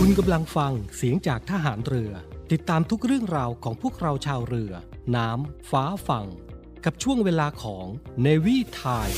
คุณกำลังฟังเสียงจากทหารเรือ ติดตามทุกเรื่องราวของพวกเราชาวเรือ น้ำ ฟ้า ฝั่ง กับช่วงเวลาของ Navy Time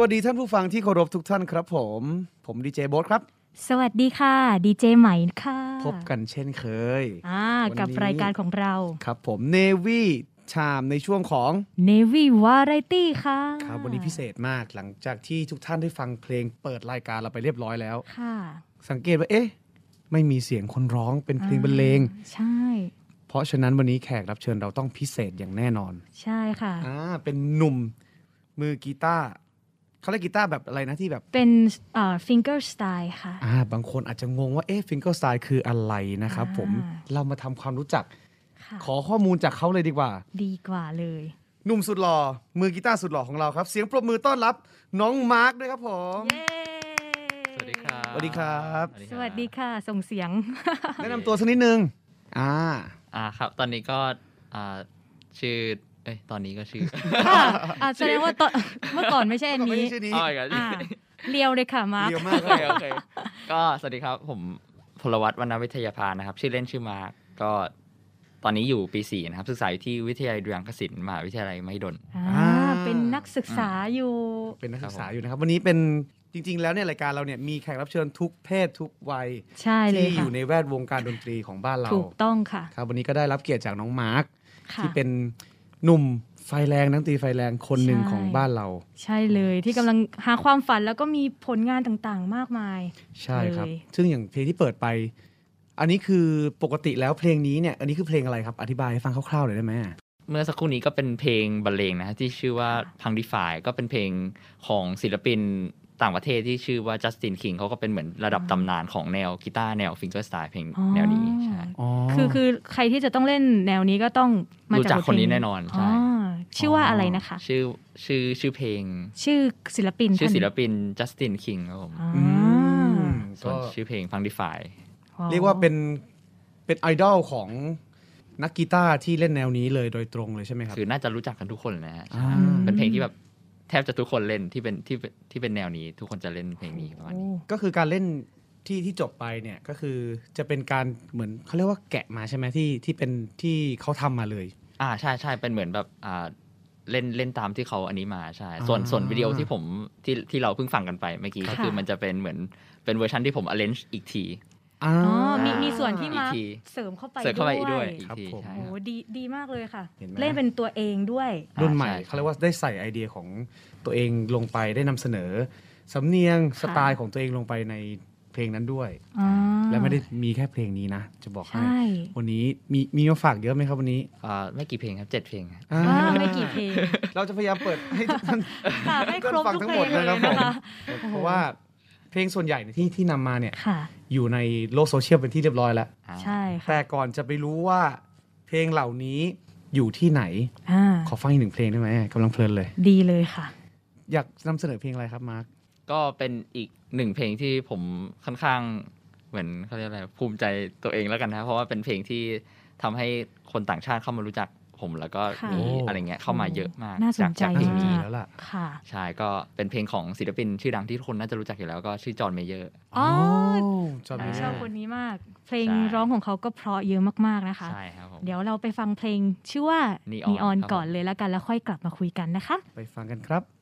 วัสดีท่านผู้ฟังที่เคารพทุกท่านครับผม ผมดีเจโบ๊ทครับ สวัสดีค่ะดีเจใหม่ค่ะพบกันเช่นเคยอ่าวันนี้กับรายการของเรา ครับผมเนวี่ชามในช่วงของ Navy Variety ค่ะ ครับวันนี้พิเศษมากหลังจากที่ทุกท่านได้ฟังเพลงเปิดรายการเราไปเรียบร้อยแล้ว ค่ะ สังเกตว่าเอ๊ะ ไม่มีเสียงคนร้องเป็นเพลงบรรเลง ใช่ เพราะฉะนั้นวันนี้แขกรับเชิญเราต้องพิเศษอย่างแน่นอน ใช่ค่ะ อ่า เป็นหนุ่มมือกีตาร์ เขาเรียกกีตาร์แบบอะไรนะที่แบบเป็นเอ่อ finger style ค่ะ อ่าบางคนอาจจะงงว่าเอ๊ะ finger style คืออะไรนะครับผมอ่าเรามาทำความรู้จัก ค่ะ ขอข้อมูลจากเขาเลยดีกว่า ดีกว่าเลย หนุ่มสุดหล่อมือกีตาร์สุดหล่อของเราครับ เสียงปรบมือต้อนรับน้องมาร์คด้วยครับผม เย้สวัสดีครับสวัสดีครับ สวัสดีค่ะ ส่งเสียง แนะนำตัวสักนิดนึงอ่า อ่าครับ ตอนนี้ก็อ่าชื่อเอ้ยตอนนี้ก็ชื่อค่ะอะแสดงว่าตอนเมื่อก่อนไม่ใช่อันไม่นี้ใช่นี้อ๋ออีกแล้วอ่าเรียวเลยค่ะมาร์คเรียวมากโอเคโอเคก็สวัสดีครับผมพลวัตวรรณวิทยาพานะครับ ชื่อเล่นชื่อมาร์คก็ตอนนี้อยู่ปีสี่นะครับ ศึกษาอยู่ที่วิทยาลัยดุริยางคศิลป์มหาวิทยาลัยมหิดลอ่าเป็นนักศึกษาอยู่ เป็นนักศึกษาครับผมอยู่นะครับ วันนี้เป็นจริง ๆ แล้วเนี่ยรายการเราเนี่ยมีแขกรับเชิญทุกเพศทุกวัยใช่เลยที่อค่ะยู่ในแวดวงการดนตรีของบ้านเราถูกต้องค่ะครับวันนี้ก็ได้รับเกียรติจากน้องมาร์คค่ะที่เป็น หนุ่มไฟแรงนักดนตรีไฟแรงคนหนึ่งใช่ของบ้านเรา ใช่เลยที่กำลังหาความฝันแล้วก็มีผลงานต่างๆ มากมาย ใช่ครับเลยซึ่งอย่างเพลงที่เปิดไป อันนี้คือปกติแล้วเพลงนี้เนี่ย อันนี้คือเพลงอะไรครับ อธิบายให้ฟังคร่าวๆหน่อยได้ไหมเมื่อสักครู่นี้ก็เป็นเพลงบรรเลงนะฮะที่ชื่อว่าพังดิฟายก็เป็นเพลงของศิลปิน ต่างประเทศที่ชื่อว่าจัสตินคิงเขาก็เป็นเหมือนระดับตำนานของแนวกีตาร์แนว finger style เพลงอ๋อแนวนี้ใช่อ๋อคือคือใครที่จะต้องเล่นแนวนี้ก็ต้องมารู้จากจักบทคนนี้เพลงแน่นอนใช่อ๋อชื่อว่าอะไรนะคะ ชื่อชื่อชื่อเพลง ชื่อศิลปิน ชื่อท่านศิลปินจัสตินคิงครับผมอ๋ออืมส่ก็วนชื่อเพลง Phunkdifiedเรียกว่าเป็นเป็นไอดอลของนักกีตาร์ที่เล่นแนวนี้เลยโดยตรงเลยใช่ไหมครับ คือน่าจะรู้จักกันทุกคนนะฮะอ่าเป็นเพลงที่แบบ แทบจะทุกคนเล่นที่เป็นที่เป็นที่เป็นแนวนี้ ทุกคนจะเล่นเพลงนี้ประมาณนี้ก็คือการเล่นที่ที่จบไปเนี่ยก็คือจะเป็นการเหมือนเขาเรียกว่าแกะมาใช่ไหมที่ที่เป็นที่เขาทำมาเลย อ่าใช่ใช่เป็นเหมือนแบบอ่าเล่นเล่นตามที่เขาอันนี้มาใช่ ส่วนอ่าส่วนวิดีโอที่ผมที่ที่เราเพิ่งฟังกันไปเมื่อกี้ค่ะก็คือมันจะเป็นเหมือนเป็นเวอร์ชันที่ผม arrange อีกที อ่าอ๋อมีมีส่วนที่มาอีกทีเสริมเข้าไปเสิร์ฟเข้าไปอีกด้วยอีกครับทีผมใช่โอ้ครับดีดีมากเลยค่ะเห็นไหมเล่นเป็นตัวเองด้วยรุ่นใหม่อ่าใช่เขาเรียกว่าได้ใส่ไอเดียของตัวเองลงไปได้นำเสนอสำเนียงสไตล์ของตัวเองลงไปในเพลงนั้นด้วยอ๋อและไม่ได้มีแค่เพลงนี้นะ จะบอกให้ใช่วันนี้มีมีมาฝากเยอะไหมครับวันนี้อ่าไม่กี่เพลงครับเจ็ดเพลงครับอ่าอ่าไม่กี่เพลง เราจะพยายามเปิดให้ทุกท่านค่ะให้ครบฟังทุกทั้งเพหลมดงเลยนะครับผมนะคะเพราะว่า เพลงส่วนใหญ่เนี่ยที่ที่นำมาเนี่ยค่ะอยู่ในโลกโซเชียลเป็นที่เรียบร้อยแล้วอ่าใช่ค่ะแต่ก่อนจะไปรู้ว่าเพลงเหล่านี้อยู่ที่ไหน อ่าขอฟังอีกหนึ่งเพลงได้ไหมกำลังเพลินเลย ดีเลยค่ะ อยากนำเสนอเพลงอะไรครับมาร์คก็เป็นอีกหนึ่งเพลงที่ผมค่อนข้างเหมือนเขาเรียกอะไรภูมิใจตัวเองแล้วกันนะเพราะว่าเป็นเพลงที่ทำให้คนต่างชาติเข้ามารู้จัก ผมแล้วก็ค่ะมีอะไรเงี้ยเข้ามาเยอะมากน่าสนใจจากเพลงมานี้กแล้วล่ะค่ะใช่ก็เป็นเพลงของศิลปินชื่อดังที่ทุกคนน่าจะรู้จักอยู่แล้วก็ชื่อจอห์นเมเยอร์อ๋อจอห์นใช่เมเยอร์ชอบคนนี้มาก เพลงใช่ร้องของเขาก็เพราะเยอะมากๆนะคะใช่ครับผมเดี๋ยวเราไปฟังเพลงชื่อว่า Neon นีออนครับก่อนเลยแล้วกันแล้วค่อยกลับมาคุยกันนะคะ ไปฟังกันครับ「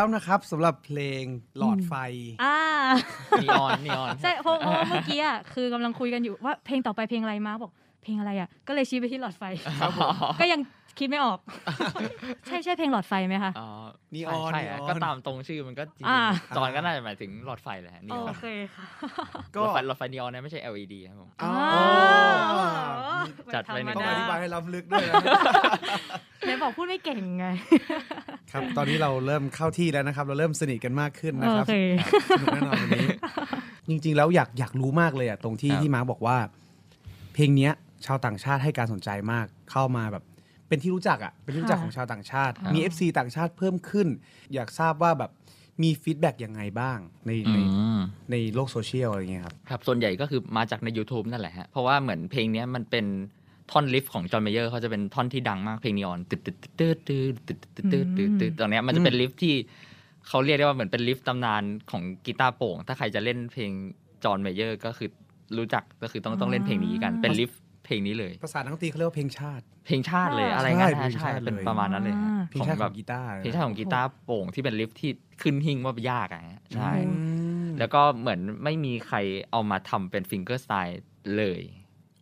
แล้วนะครับสำหรับเพลงหลอดไฟอ่านีออนนีออนใช่เพราะเพราะว่าเมื่อกี้อะคือกำลังคุยกันอยู่ว่าเพลงต่อไปเพลงอะไรมาบอกเพลงอะไรอะก็เลยชี้ไปที่หลอดไฟก็ยัง คิดไม่ออก ใช่ใช่เพลงหลอดไฟไหมคะอ๋อนีออนใช่นีอฮะอนก็ตามตรงชื่อมันก็จริงอ่าๆจอนก็น่าจะหมายถึงหลอดไฟแหละนีอโออนเคค่ะก็หลอดไฟหลอดไฟนีออนนะไม่ใช่ LED ครับผม อ๋อ จัดไปหนึ่งต้องอธิบายให้ล้ำลึกด้วยนะไหนบอกพูดไม่เก่งไง ครับ ตอนนี้เราเริ่มเข้าที่แล้วนะครับ เราเริ่มสนิทกันมากขึ้นนะโอเคครับ สนุกแน่นอนวันนี้ จริง ๆ แล้วอยากอยากรู้มากเลยอะตรงที่ครับ ที่มาร์คบอกว่า เพลงเนี้ย ชาวต่างชาติให้การสนใจมากเข้ามาแบบ เป็นที่รู้จักอะเป็นที่รู้จักค่ะของชาวต่างชาติครับมี FC ต่างชาติเพิ่มขึ้น อยากทราบว่าแบบมี feedback ยังไงบ้างในในอืมในโลกโซเชียลอะไรเงี้ยครับ ครับส่วนใหญ่ก็คือมาจากใน YouTube นั่นแหละฮะ เพราะว่าเหมือนเพลงเนี้ยมันเป็นท่อน riff ของจอห์นเมเยอร์เขาจะเป็นท่อนที่ดังมากเพลงนีออนตึ๊ดตึ๊ดตึ๊ดตึ๊ดตึ๊ดตึ๊ดตึ๊ดตึ๊ดตึ๊ดตึ๊ดตรงเนี้ยมันจะเป็น riff ที่เขาเรียกได้ว่าเหมือนเป็น riff ตำนานของกีตาร์โปร่ง ถ้าใครจะเล่นเพลงจอห์นเมเยอร์ก็คือรู้จักก็คือต้องต้องเล่นเพลงนี้กันเป็น riff เพลงนี้เลย ภาษานักดนตรีเขาเรียกว่าเพลงชาติ เพลงชาติเลยใช่อะไรเงี้ยใช่เพลงใช่ชาติเป็นเลยประมาณนั้นเลยฮะอ่าเพลงชาติของกีตาร์เพลงชาติของกีตาร์โปร่งที่เป็น riff ที่ขึ้นหิ้งว่ายากอะฮะใช่อืมแล้วก็เหมือนไม่มีใครเอามาทำเป็นฟิงเกอร์สไตล์เลย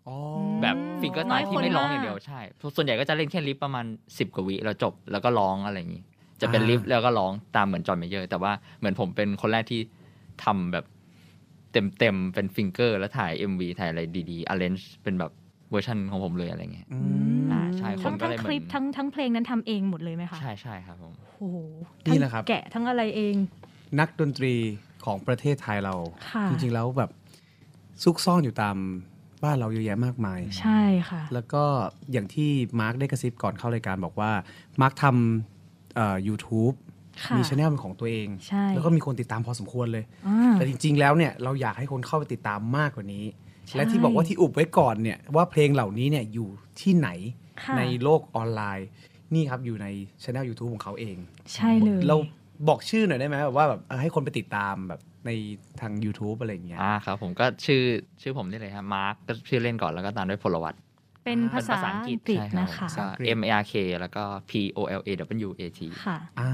อ๋อแบบฟิงเกอร์สไตน้อยล์คนที่ไม่ร้องอย่างมากเดียวใช่ ส่วนใหญ่ก็จะเล่นแค่ลิฟประมาณ 10 กว่าวิแล้วจบแล้วก็ร้องอะไรอย่างนี้ จะเป็นอ่าลิฟแล้วก็ร้องตามเหมือนจอห์นเมเยอร์แต่ว่าเหมือนผมเป็นคนแรกที่ทำแบบเต็มเต็มๆ เป็นฟิงเกอร์แล้วถ่าย MV ถ่ายอะไรดีๆ arrange เป็นแบบ เวอร์ชันของผมเลยอะไรเงี้ยอืมอ่าใช่คทั้นงก็ทั้งเลยเหคมือนลิปทั้งทั้งเพลงนั้นทำเองหมดเลยไหมคะ ใช่ใช่ครับผมโอ้โหนี่ทั้งแหละครับ แกะทั้งอะไรเอง นักดนตรีของประเทศไทยเราค่ะจริงๆแล้วแบบซุกซ่อนอยู่ตามบ้านเราเยอะแยะมากมาย ใช่ค่ะ แล้วก็อย่างที่มาร์คได้กระซิบก่อนเข้ารายการบอกว่า มาร์คทำเอ่อ YouTube ค่ะมีช anel เป็นของตัวเองใช่แล้วก็มีคนติดตามพอสมควรเลยอ่าแต่จริง ๆ แล้วเนี่ยเราอยากให้คนเข้าไปติดตามมากกว่านี้ใช่ และที่บอกว่าที่อุบไว้ก่อนเนี่ยว่าเพลงเหล่านี้เนี่ยอยู่ที่ไหนค่ะในโลกออนไลน์ นี่ครับอยู่ในช anel YouTube ของเขาเอง ใช่เลย เราบอกชื่อหน่อยได้ไหมแบบว่าแบบเออให้คนไปติดตามแบบในทาง YouTube อะไรอย่างเงี้ยอ่าครับผมก็ชื่อชื่อผมนี่เลยครับมาร์คก็ชื่อเล่นก่อนแล้วก็ตามด้วยพลวัตเป็นภาษาเป็นภาษาอัอังงกฤษกฤษใช่ครับนะคะก็ M A R K แล้วก็ P O L A W A T ค่ะอ่า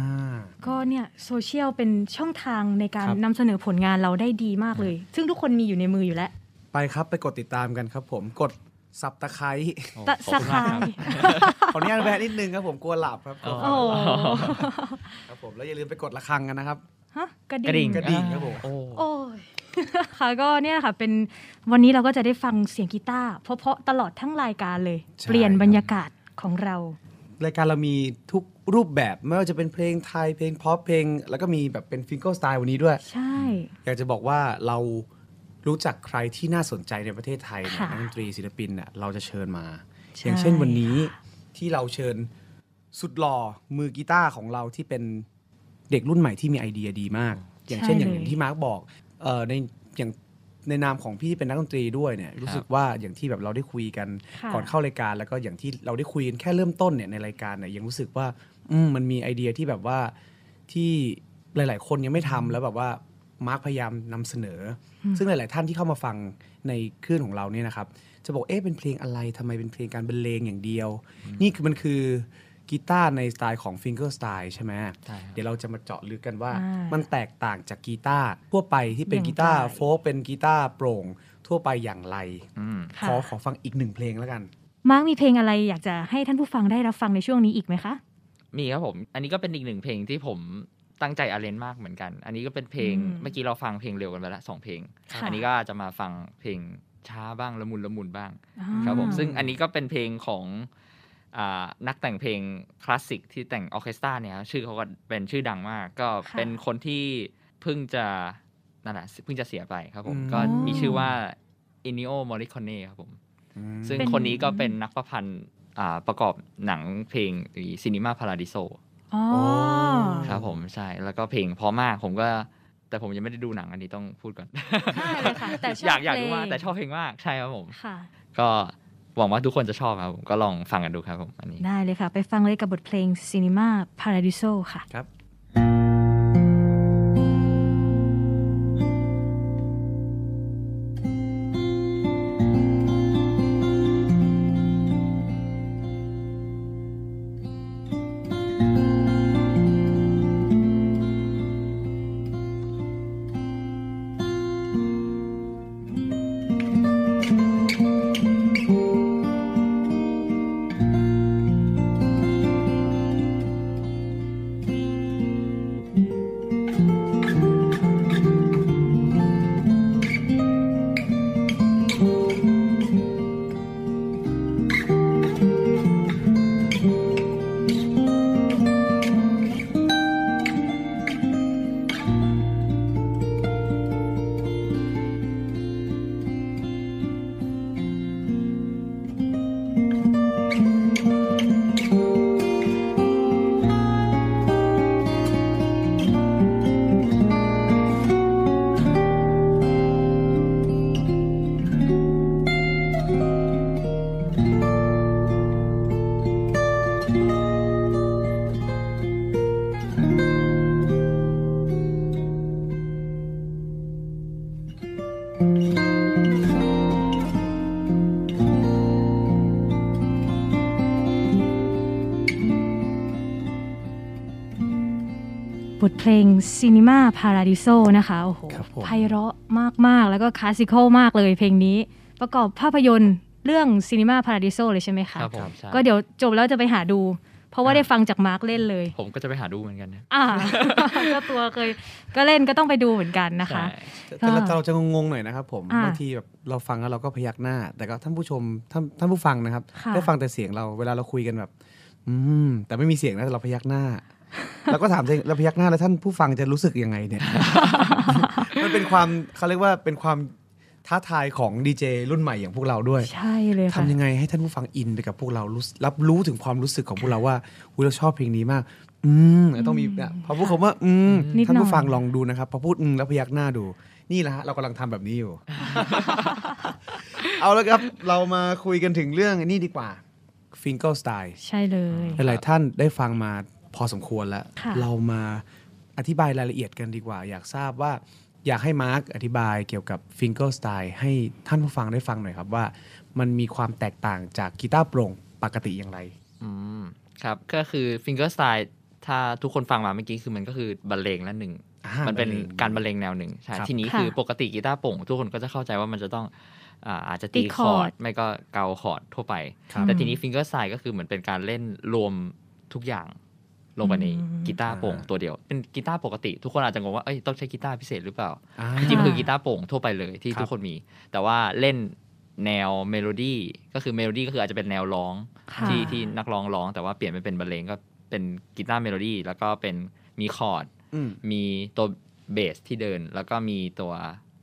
ก็เนี่ยโซเชียลเป็นช่องทางในการครับนำเสนอผลงานเราได้ดีมากเลย ซึ่งทุกคนมีอยู่ในมืออยู่แล้ว ไปครับไปกดติดตามกันครับผมกดsubscribe โอ้ตะขอบคุณมากครับขออนุญาตแวะนิดนึงครับผมกลัวหลับครับอ๋อ โอ้โหครับผมแล้วอย่าลืมไปกดระฆังกันนะครับ ฮะกระกระดิ่ดิ่งงกระดิ่ง ครับผม โอ้ โอ้ย ค่ะก็เนี่ยค่ะเป็นวันนี้เราก็จะได้ฟังเสียงกีตาร์เพราะๆตลอดทั้งรายการเลย ใช่ เปลี่ยนบรรยากาศของเรา รายการเรามีทุกรูปแบบไม่ว่าจะเป็นเพลงไทยเพลงพ็อปเพลง แล้วก็มีแบบเป็น finger style วันนี้ด้วย ใช่ อยากจะบอกว่าเรา รู้จักใครที่น่าสนใจในประเทศไทยเนี่ยค่ะนักดนตรีศิลปินเนี่ยเราจะเชิญมาใช่อย่างเช่นวันนี้ที่เราเชิญสุดหล่อมือกีตาร์ของเราที่เป็นเด็กรุ่นใหม่ที่มีไอเดียดีมาก อย่างเช่นอย่างอย่างที่มาร์กบอกเอ่อในอย่างในนามของพี่เป็นนักดนตรีด้วยเนี่ยรู้สึกว่าอย่างที่แบบเราได้คุยกันค่ะก่อนเข้ารายการ แล้วก็อย่างที่เราได้คุยกันแค่เริ่มต้นเนี่ยในรายการเนี่ยยังรู้สึกว่าอืมมันมีไอเดียที่แบบว่าที่หลาย ๆ คนยังไม่ทำแล้วแบบว่า มาร์กพยายามนำเสนออซึ่งหลาย ๆ ท่านที่เข้ามาฟังในคลื่นของเราเนี่ยนะครับ จะบอกเอ๊ะเป็นเพลงอะไรทำไมเป็นเพลงการบรรเลงอย่างเดียว นี่คือมันคือกีตาร์ในสไตล์ของ finger style ใช่ไหมใช่ครับเดี๋ยวเราจะมาเจาะลึกกันว่าอ่ามัมันแตกต่างจากกีตาร์ทั่วไปที่เป็นอย่างกีตาร์ไร folk เป็นกีตาร์โปร่ง ทั่วไปอย่างไรอืมขอขอฟังอีกหนึ่งเพลงแล้วกัน มาร์กมีเพลงอะไรอยากจะให้ท่านผู้ฟังได้รับฟังในช่วงนี้อีกไหมคะ มีครับผม อันนี้ก็เป็นอีกหนึ่งเพลงที่ผม ตั้งใจ arrange มากเหมือนกัน อันนี้ก็เป็นเพลงอืมเมื่อกี้เราฟังเพลงเร็วกันไปแล้วสองเพลงค่ะอันนี้ก็จะมาฟังเพลงช้าบ้างละมุนละมุนบ้างอ่าครับผม ซึ่งอันนี้ก็เป็นเพลงของอ่านักแต่งเพลงคลาสสิกที่แต่งออร์เคสตราเนี่ยครับชื่อเขาก็เป็นชื่อดังมาก ก็ค่ะเป็นคนที่เพิ่งจะนั่นแหละเพิ่งจะเสียไปครับผมอืมก็มีชื่อว่าเอนนิโอมอร์ริโคเนครับผม ซึ่งเป็นคนนี้ก็เป็นนักประพันธ์อ่าประกอบหนังเพลงซีนิมาพาราดิโซ อ๋อ ครับผม ใช่ แล้วก็เพลงเพราะมาก ผมก็ แต่ผมยังไม่ได้ดูหนังอันนี้ต้องพูดก่อนได้เลยค่ะ แต่ชอบอยากอยากเพลดูงมากแต่ชอบเพลงมาก ใช่ครับผม ค่ะ ก็หวังว่าทุกคนจะชอบครับผมก็ลองฟังกันดูครับผมอันนี้ ได้เลยค่ะ ไปฟังเลยกับบทเพลง Cinema Paradiso ค่ะ ครับ「 เพลง Cinema Paradiso นะคะโอ้โหครับผม ไพเราะมาก ๆ แล้วก็คลาสสิคอลมากเลยเพลงนี้ ประกอบภาพยนตร์เรื่อง Cinema Paradiso เลยใช่ไหมคะ ครับผมใช่ก็เดี๋ยวจบแล้วจะไปหาดู เพราะว่าได้ฟังจากมาร์คเล่นเลย ผมก็จะไปหาดูเหมือนกันนะอ่า ก็ตัวเคยก็เล่นก็ต้องไปดูเหมือนกันนะคะ ใช่ แต่เราก็เราจะงงๆหน่อยนะครับผมอ่าบางทีแบบเราฟังแล้วเราก็พยักหน้า แต่ก็ท่านผู้ชมท่านท่านผู้ฟังนะครับค่ะ ได้ฟังแต่เสียงเราเวลาเราคุยกันแบบ อืมแต่ไม่มีเสียงนะแต่เราพยักหน้า แล้วก็ถามตัวเองเราพยักหน้าแล้วท่านผู้ฟังจะรู้สึกยังไงเนี่ย มันเป็นความเขาเรียกว่าเป็นความท้าทายของดีเจรุ่นใหม่อย่างพวกเราด้วย ใช่เลยค่ะทำยังไงให้ท่านผู้ฟังอินไปกับพวกเรารู้รับรู้ถึงความรู้สึกของพวกเราว่าอุ๊ยเราชอบเพลงนี้มาก อืมต้องมีเนี่ยพอพูดคำว่า อืมนิดหน่อยท่านผู้ฟังลองดูนะครับพอพูดอืมแล้วพยักหน้าดู นี่แหละฮะเรากำลังทำแบบนี้อยู่ เอาแล้วครับเรามาคุยกันถึงเรื่องนี่ดีกว่า fingerstyle ใช่เลย หลายๆท่านได้ฟังมา พอสมควรแล้วค่ะเรามาอธิบายรายละเอียดกันดีกว่า อยากทราบว่าอยากให้มาร์กอธิบายเกี่ยวกับ fingerstyle ให้ท่านผู้ฟังได้ฟังหน่อยครับว่า มันมีความแตกต่างจากกีตาร์โปร่งปกติอย่างไรอืมครับก็คือ fingerstyle ถ้าทุกคนฟังมาเมื่อกี้คือมันก็คือบรรเลงละหนึ่งอ่ามันเป็นบรรเลงการบรรเลงแนวหนึ่งใช่ครับทีนี้ค่ะคือปกติกีตาร์โปร่ง ทุกคนก็จะเข้าใจว่ามันจะต้องอ่าอาจจะตีตีคคออร์ร์ดดไม่ก็เกาคอร์ดทั่วไปครับแต่ทีนี้ fingerstyle ก็คือเหมือนเป็นการเล่นรวมทุกอย่าง ลงไปในอืมกีตาร์โปร่งตัวเดียว เป็นกีตาร์ปกติ ทุกคนอาจจะงงว่าเอ้ยต้องใช้กีตาร์พิเศษหรือเปล่าอ่าจริงๆมันคือกีตาร์โปร่งทั่วไปเลยที่ครับทุกคนมี แต่ว่าเล่นแนวเมโลดี้ก็คือเมโลดี้ก็คืออาจจะเป็นแนวร้องค่ะที่ที่นักร้องร้อง แต่ว่าเปลี่ยนไปเป็นบรรเลงก็เป็นกีตาร์เมโลดี้แล้วก็เป็นมีคอร์ดอืมมีตัวเบสที่เดิน แล้วก็มีตัว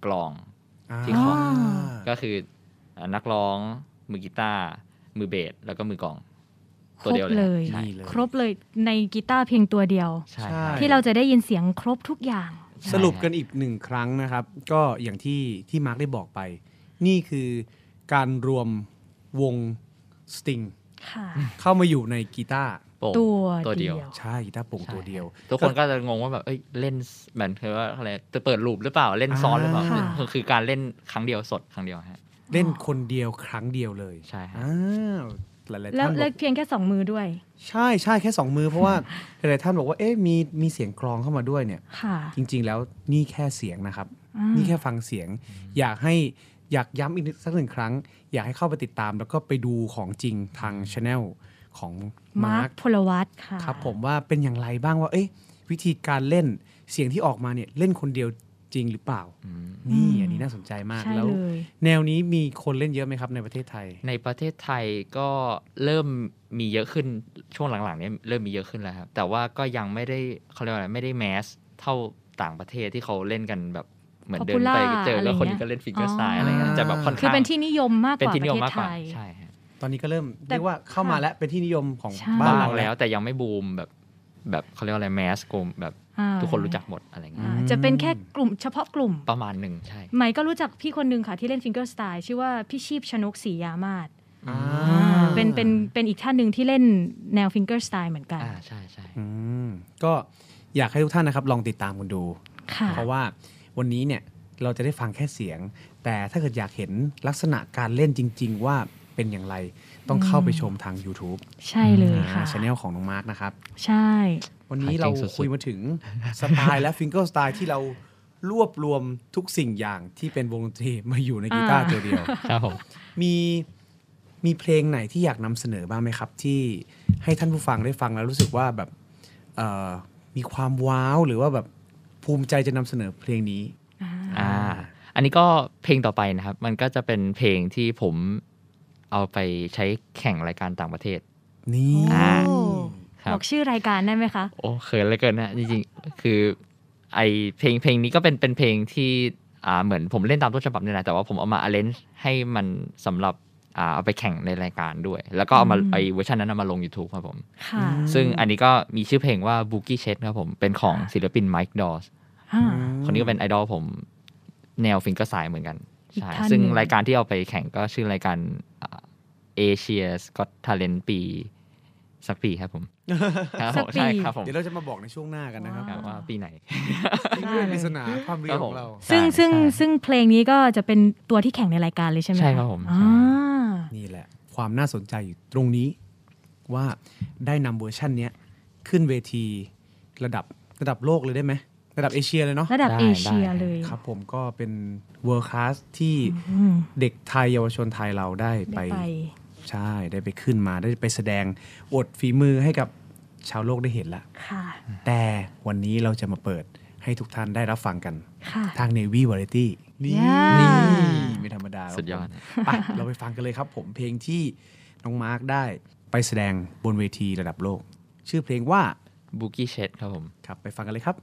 กลองที่อ่าคอร์ดก็คืออ่านักร้องมือกีตาร์มือเบสแล้วก็มือกลองค ตัวรบเดียวเลยเลยใช่นี่เลยครบเลยในกีตาร์เพียงตัวเดียวใช่ใช่ที่เราจะได้ยินเสียงครบทุกอย่าง สรุปกันอีกหนึ่งครั้งนะครับ ก็อย่างที่ที่มาร์กได้บอกไป นี่คือการรวมวงสติงค่ะเข้ามาอยู่ในกีตาร์โปร่งตัวตัวเดียว ใช่กีตาร์โปร่งใช่ตัวเดียว ทุกคนก็จะงงว่าแบบเอ้ยเล่นเหมือนคือว่าอะไรจะเปิดลูปหรือเปล่าเล่นซ้อนหรือเปล่าค่ะคือคือการเล่นครั้งเดียวสดครั้งเดียวฮะเล่นคนเดียวครั้งเดียวเลย ใช่ฮะอ้าว หลายๆแล้วท่านบแล้อวกเพียงแค่สองมือด้วย ใช่ใช่แค่สองมือเพราะว่าหลายๆท่านบอกว่าเอ๊ะมีมีเสียงกลองเข้ามาด้วยเนี่ยค่ะจริง ๆ แล้วนี่แค่เสียงนะครับอ่านี่แค่ฟังเสียง อยากให้อยากย้ำอีกสักหนึ่งครั้ง อยากให้เข้าไปติดตามแล้วก็ไปดูของจริงทางช anel ของมามาร์ร์คคพลวัตค่ะครับผมว่าเป็นอย่างไรบ้างว่าเอ๊ะวิธีการเล่นเสียงที่ออกมาเนี่ยเล่นคนเดียว จริงหรือเปล่า นี่อันนี้น่าสนใจมากใช่แล้วเลยแนวนี้มีคนเล่นเยอะไหมครับในประเทศไทย ในประเทศไทยก็เริ่มมีเยอะขึ้นช่วงหลังๆเนี้เริ่มมีเยอะขึ้นแล้วครับ แต่ว่าก็ยังไม่ได้เขาเรียกว่าอะไรไม่ได้แมสเท่าต่างประเทศที่เขาเล่นกันแบบเหมือนเดินไป Popular เจอแล้วคนอะไรเงี้นี้ยก็เล่นฟิงเกออ๋ร์อสไตล์อะไรเงี้ยจะแบบค่อนคือข้างเป็นที่นิยมมากกเป็นว่าปที่ระนิยมเทศมากกไทว่ายใช่ฮะตอนนี้ก็เริ่มแต่เรียกว่าเข้ามาแล้วเป็นที่นิยมของใช่บ้านบ้างเราแล้แล้ววแต่ยังไม่บูมแบบแบบเขาเรียกว่าอะไรแมสกลมแบบอ่า ทุกคนรู้จักหมดอะไรเงี้ยอ่าจะเป็นแค่กลุ่มเฉพาะกลุ่มประมาณหนึ่งใช่ไหมก็รู้จักพี่คนหนึ่งค่ะที่เล่นฟิงเกอร์สไตล์ชื่อว่าพี่ชีพชนกศรียามาศอ่าเป็นเป็นเป็นอีกท่านหนึ่งที่เล่นแนวฟิงเกอร์สไตล์เหมือนกันอ่าใช่ใช่อืมก็อยากให้ทุกท่านนะครับลองติดตามกันดูค่ะเพราะว่าวันนี้เนี่ยเราจะได้ฟังแค่เสียง แต่ถ้าเกิดอยากเห็นลักษณะการเล่นจริง ๆ ว่าเป็นอย่างไรต้องเข้าไปชมทาง YouTube ใช่เลยค่ะช anel ของน้องมาร์กนะครับ ใช่ วันนี้เราคุยมาถึงสไตล์และ fingerstyle ที่เรารวบรวมทุกสิ่งอย่างที่เป็นวงดนตรีมาอยู่ในกีตาร์อ่าตัวเดียวครับผมมีมีเพลงไหนที่อยากนำเสนอบ้างไหมครับ ที่ให้ท่านผู้ฟังได้ฟังแล้วรู้สึกว่าแบบเอ่อมีความว้าวหรือว่าแบบภูมิใจจะนำเสนอเพลงนี้อ่าอันนี้ก็เพลงต่อไปนะครับ มันก็จะเป็นเพลงที่ผมเอาไปใช้แข่งรายการต่างประเทศ นี่อ่าโอ้ครั บบอกชื่อรายการได้ไหมคะ โอ้เขินเหลยเกินนะจริงๆ คือ ไอเพลงเพลงนี้ก็เป็นเป็นเพลงที่อ่าเหมือนผมเล่นตามต้นฉบับนี่แหละแต่ว่าผมเอามา arrange ให้มันสำหรับอ่าเอาไปแข่งในรายการด้วย แล้วก็เอามาอืมไอเวอร์ชันนั้นเอามาลง YouTube ครับผมค่ะซึ่งอันนี้ก็มีชื่อเพลงว่า Boogie Chet ครับผมเป็นของศิลปิน Mike Dawes อ่าคนนี้ก็เป็นไอดอลผมแนวฟิงเกอร์สายเหมือนกันอีกใช่ท่านซึ่งหนึ่งรายการที่เอาไปแข่งก็ชื่อรายการเอเชียสก็ทาเลนปี สักปีครับผมครับสัผกมปีใช่ครับผมเดี๋ยวเราจะมาบอกในช่วงหน้ากันนะครับครับว่าปีไหนนี่เรื่องปริศนาความเรียครัวบขผอมงเรา ซึ่งใช่ซึ่งใช่ซึ่งเพลงนี้ก็จะเป็นตัวที่แข่งในรายการเลยใช่ไหมะใช่ครับผมอ่านี่แหละ ความน่าสนใจอยู่ตรงนี้ว่าได้นำเวอร์ชันเนี้ยขึ้นเวทีระดับระดับโลกเลยได้ไหมระดับเอเชียเลยเนาะระดับได้เอเชียได้เลยครับผมก็เป็น world class ที่อืมเด็กไทยเยาวชนไทยเราได้ไปได้ไป ใช่ได้ไปขึ้นมาได้ไปแสดงอวดฝีมือให้กับชาวโลกได้เห็นละค่ะแต่วันนี้เราจะมาเปิดให้ทุกท่านได้รับฟังกันค่ะทาง Navy Variety นี่ Yeah นี่ไม่ธรรมดาครับสุดยอดผมไปเราไปฟังกันเลยครับผมเพลงที่น้องมาร์คได้ไปแสดงบนเวทีระดับโลก ชื่อเพลงว่าบุกี้เชดครับผม ครับ ไปฟังกันเลยครับ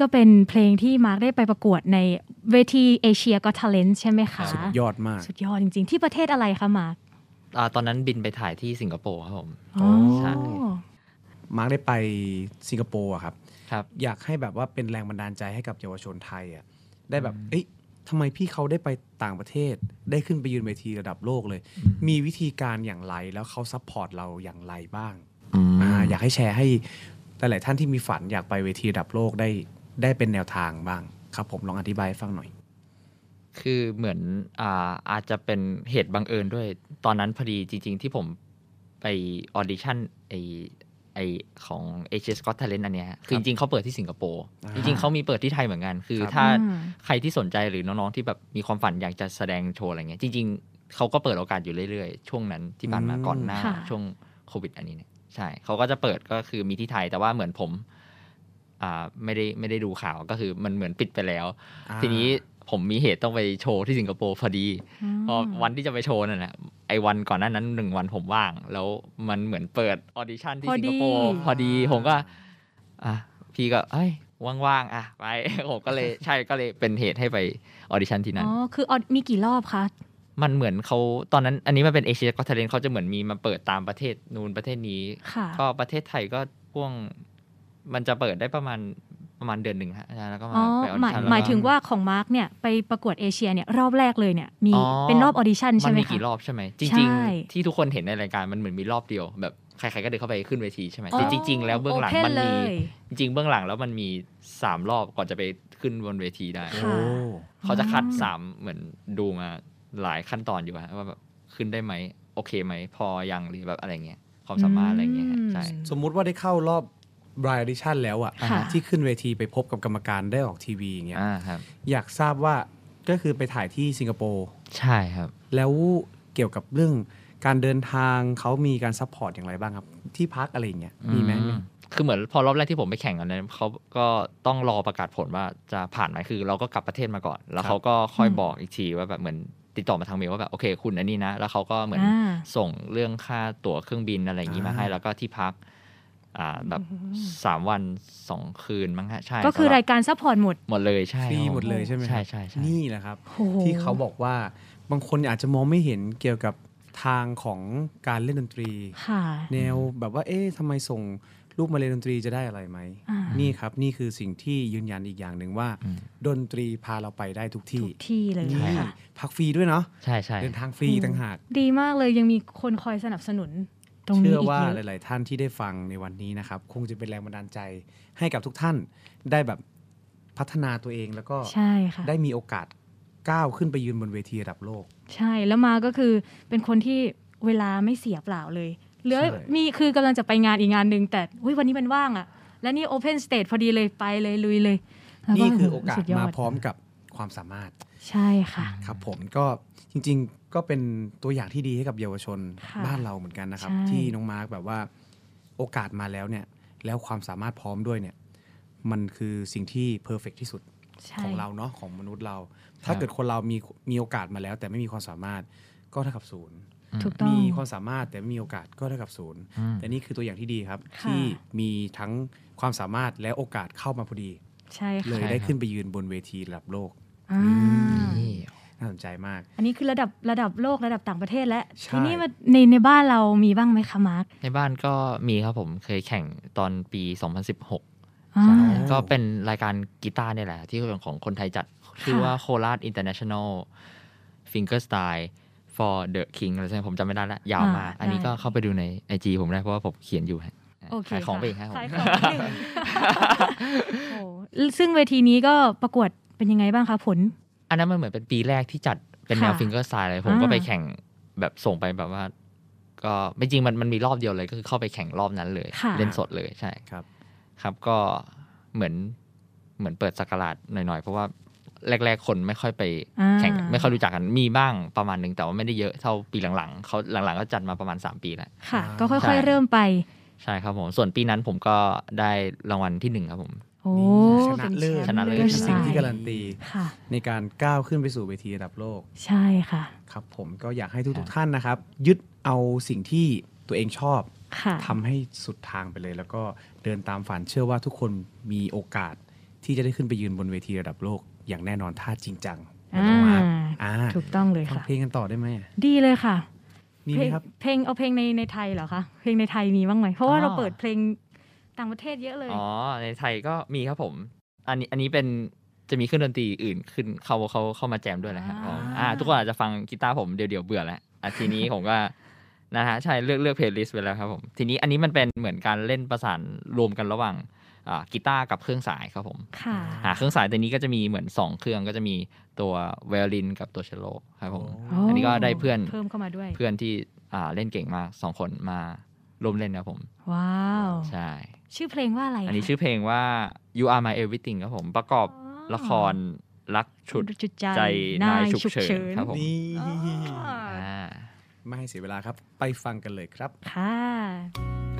ก็เป็นเพลงที่มาร์คได้ไปประกวดในเวที Asia's Got Talent ใช่ไหมคะ สุดยอดมาก สุดยอดจริง ๆ ที่ประเทศอะไรคะมาร์คอ่าตอนนั้นบินไปถ่ายที่สิงคโปร์ครับผมอ๋อใช่มาร์คได้ไปสิงคโปร์อะครับครับ อยากให้แบบว่าเป็นแรงบันดาลใจให้กับเยาวชนไทยอะได้แบบเอ้ยทำไมพี่เขาได้ไปต่างประเทศ ได้ขึ้นไปยืนเวทีระดับโลกเลย มีวิธีการอย่างไรแล้วเขา support เราอย่างไรบ้างอืมอ่าอยากให้แชร์ให้หลายๆท่านที่มีฝันอยากไปเวทีระดับโลกได้ ได้เป็นแนวทางบ้างครับผมลองอธิบายให้ฟังหน่อย คือเหมือนอ่าอาจจะเป็นเหตุบังเอิญด้วย ตอนนั้นพอดีจริง ๆ ที่ผมไปออดิชั่นไอไอของ a s i a Scott Talent อันเนี้ยฮะคือจริงๆเขาเปิดที่สิงคโปร์อ่าจริง ๆเขามีเปิดที่ไทยเหมือนกัน คือครับถ้าอืมใครที่สนใจหรือน้องๆที่แบบมีความฝันอยากจะแสดงโชว์อะไรเงี้ยจริง ๆเขาก็เปิดโอกาสอยู่เรื่อยๆ ช่วงนั้นที่ผ่านมาก่อนหน้าค่ะช่วงโควิดอันนี้เนี่ยใช่เขาก็จะเปิดก็คือมีที่ไทยแต่ว่าเหมือนผมอ่า ไม่ได้ไม่ได้ดูข่าวก็คือมันเหมือนปิดไปแล้วอ่าทีนี้ผมมีเหตุต้องไปโชว์ที่สิงคโปร์พอดีพอวันที่จะไปโชว์นั่นแหละไอ้วันก่อนหน้านั้นหนึ่งวันผมว่าง แล้วมันเหมือนเปิด audition ที่สิงคโปร์พอดีผมก็อะพี่ก็เอ้ยว่างๆอะไปผมก็เลยใช่ก็เลยเป็นเหตุให้ไป audition ที่นั่นอ๋อคือ audition มีกี่รอบคะมันเหมือนเขาตอนนั้นอันนี้มันเป็นเอเชียก็ทเลนเขาจะเหมือนมีมาเปิดตามประเทศ นูนประเทศนี้ค่ะก็ประเทศไทยก็พ่วง มันจะเปิดได้ประมาณประมาณเดือนหนึ่งฮะใช่แล้วก็มาอ๋อไปออหดิมายชั่นแล้วหมายก็ถึงว่าของมาร์กเนี่ยไปประกวดเอเชียเนี่ยรอบแรกเลยเนี่ยมีอ๋อเป็นรอบออดิชั่นมัใช่ไหมมีคะกี่รอบใช่ไหมจใช่ริง ๆ ที่ทุกคนเห็นในรายการมันเหมือนมีรอบเดียวแบบใครๆก็เดินเข้าไปขึ้นเวทีใช่ไหมอ๋อแต่จริง ๆ แล้วเบื้องหลัง open มันมีเลยจริง ๆ เบื้องหลังแล้วมันมีสามรอบก่อนจะไปขึ้นบนเวทีได้ค่ะเขาจะคัดอ๋อสามเหมือนดูมาหลายขั้นตอนอยู่ฮะว่าแบบขึ้นได้ไหมโอเคไหมพอยังหรือแบบอะไรเงี้ยความสามารถอะไรเงี้ยฮะใช่สมมุติว่าได้เข้ารอบ ราย audition แล้วอะค่ะที่ขึ้นเวทีไปพบกับกรรมการได้ออกทีวีอย่างเงี้ยอ่าครับอยากทราบว่าก็คือไปถ่ายที่สิงคโปร์ใช่ครับ แล้วเกี่ยวกับเรื่องการเดินทางเขามีการ support อย่างไรบ้างครับ ที่พักอะไรอย่างเงี้ยมีไหมอืคือเหมือนพอรอบแรกที่ผมไปแข่งกันนั้นเขาก็ต้องรอประกาศผลว่าจะผ่านไหมคือ เราก็กลับประเทศมาก่อน แล้วเขาก็ค่อยบอกอีกทีว่าแบบเหมือนติดต่อมาทางเมลว่าแบบโอเคคุณอันนี้นะ แล้วเขาก็เหมือนอ่าส่งเรื่องค่าตั๋วเครื่องบินอะไรอย่างนี้มาให้แล้วก็ที่พักอ่า แบบสามวันสองคืนมั้งฮะใช่ก็คือสำหบรายการ support หมดหมดเลยใช่ฟรีครับหมดเลยใช่ไหมใช่ใช่ใช่นี่แหละครับโอ้โหที่เขาบอกว่าบางคนอาจจะมองไม่เห็นเกี่ยวกับทางของการเล่นดนตรีค่ะแนวแบบว่าเอ๊ะทำไมส่งลูกมาเรียนดนตรีจะได้อะไรไหมอ่านี่ครับนี่คือสิ่งที่ยืนยันอีกอย่างหนึ่งว่า ดนตรีพาเราไปได้ทุกที่ทุกที่เลยนี่ค่ะพักฟรีด้วยเนาะใช่ใช่เดินทางฟรีต่างหาก ดีมากเลยยังมีคนคอยสนับสนุนตรงนี้ เชื่ออีกว่าเยหอะลาย ๆ ท่านที่ได้ฟังในวันนี้นะครับ คงจะเป็นแรงบันดาลใจให้กับทุกท่านได้แบบพัฒนาตัวเองแล้วก็ใช่ค่ะได้มีโอกาสก้าวขึ้นไปยืนบนเวทีระดับโลก ใช่แล้วมาก็คือเป็นคนที่เวลาไม่เสียเปล่าเลยเหลือใช่มีคือกำลังจะไปงานอีกงานหนึ่งแต่อุ๊ยวันนี้มันว่างอะและนี่ open stage พอดีเลยไปเลยลุยเลยแล้วนี่คือโอกาสสุดยอดมาพร้อมกับความสามารถ ใช่ค่ะ ครับผมก็จริง ๆ ก็เป็นตัวอย่างที่ดีให้กับเยาวชนค่ะบ้านเราเหมือนกันนะครับใช่ที่น้องมาร์กแบบว่าโอกาสมาแล้วเนี่ย แล้วความสามารถพร้อมด้วยเนี่ย มันคือสิ่งที่เพอร์เฟกที่สุดใช่ของเราเนาะของมนุษย์เรา ถ้าเกิดคนเรามีมีโอกาสมาแล้ว แต่ไม่มีความสามารถก็เท่ากับศูนย์ถูกต้องมีความสามารถแต่ไม่มีโอกาสก็เท่ากับศูนย์อืมแต่นี่คือตัวอย่างที่ดีครับค่ะที่มีทั้งความสามารถและโอกาสเข้ามาพอดี ใช่เลค่ะยได้ขึ้นไปยืนบนเวทีระดับโลกอ่านี่ น่าสนใจมาก อันนี้คือระดับระดับโลกระดับต่างประเทศและใช่ทีนี้มาในในบ้านเรามีบ้างไหมคะมาร์คในบ้านก็มีครับผมเคยแข่งตอนปี 2016อ่าใช่ก็เป็นรายการกีตาร์เนี่ยแหละ ที่ของคนไทยจัด ชื่อว่าโคราช International Finger Style for the King อะไรใช่ไหมผมจำไม่ได้ละยาวมากอ่าอันนี้ได้ก็เข้าไปดูใน IG ผมได้ เพราะว่าผมเขียนอยู่ฮะโอเคขายของไปค่ะอีกครับผมขายของนิดนึงโอ้ซึ่งเวทีนี้ก็ประกวดเป็นยังไงบ้างคะผล อันนั้นมันเหมือนเป็นปีแรกที่จัดเป็นแนวค่ะ Finger Style เลยผมก็อ่าไปแข่งแบบส่งไปแบบว่า ก็ไม่จริงมันมันมีรอบเดียวเลยก็คือเข้าไปแข่งรอบนั้นเลยค่ะเล่นสดเลยใช่ครับ ครับก็เหมือนเหมือนเปิดสักราชหน่อยๆ เพราะว่าแรก ๆ คนไม่ค่อยไปอ่าแข่งไม่ค่อยรู้จักกันมีบ้างประมาณหนึ่งแต่ว่าไม่ได้เยอะเท่าปีหลังๆเขาหลังๆก็จัดมาประมาณ 3 ปีแล้วค่ะอ่าก็ค่ใช่อยๆเริ่มไป ใช่ครับผม ส่วนปีนั้นผมก็ได้รางวัลที่หนึ่งครับผมโอ้ ชนะเลิศชนะเลิศเป็นสิ่งที่ใช่การันตีค่ะในการก้าวขึ้นไปสู่เวทีระดับโลก ใช่ค่ะ ครับผมก็อยากให้ทุกๆท่านนะครับ ยึดเอาสิ่งที่ตัวเองชอบค่ะทำให้สุดทางไปเลย แล้วก็เดินตามฝันเชื่อว่าทุกคนมีโอกาสที่จะได้ขึ้นไปยืนบนเวทีระดับโลก อย่างแน่นอนถ้าจริงจังอ่าน้องมาร์คอ่าถูกต้องเลยฟังค่ะเพลงกันต่อได้ไหมดีเลยค่ะมีเพไหลมงครับเพลงเอาเพลงในในไทยเหรอคะเพลงในไทยมีบ้างไหมเพราะว่าอ๋อเราเปิดเพลง ต่างประเทศเยอะเลย อ๋อ ในไทยก็มีครับผม อันนี้อันนี้เป็นจะมีเครื่องดนตรีอื่นขึ้นเขาเขาเข้ามาแจมด้วยแหละครับอ่าอ่าทุกคนอาจจะฟังกีตาร์ผมเดี๋ยวๆเบื่อแล้วอะทีนี้ผมก็นะฮะใช่เลือกเลือก playlist ไปแล้วครับผม ทีนี้อันนี้มันเป็นเหมือนการเล่นประสานรวมกันระหว่างอ่ากีตาร์กับเครื่องสายครับผมค่ะหาเครื่องสายตัวนี้ก็จะมีเหมือน 2 เครื่องก็จะมีตัวไวโอลินกับตัวเชลโลครับผมโอ้อันนี้ก็ได้เพื่อนเพิ่มเข้ามาด้วย เพื่อนที่อ่าเล่นเก่งมากสองคนมาร่วมเล่นครับผม ว้าว ใช่ ชื่อเพลงว่าอะไร อันนี้คะชื่อเพลงว่า you are my everything ครับผมประกอบอ๋อละครรักฉุดจุดใจใจนายฉุกเฉินฉุครับผมนี่อ๋ออ่าไม่ให้เสียเวลาครับ ไปฟังกันเลยครับค่ะ「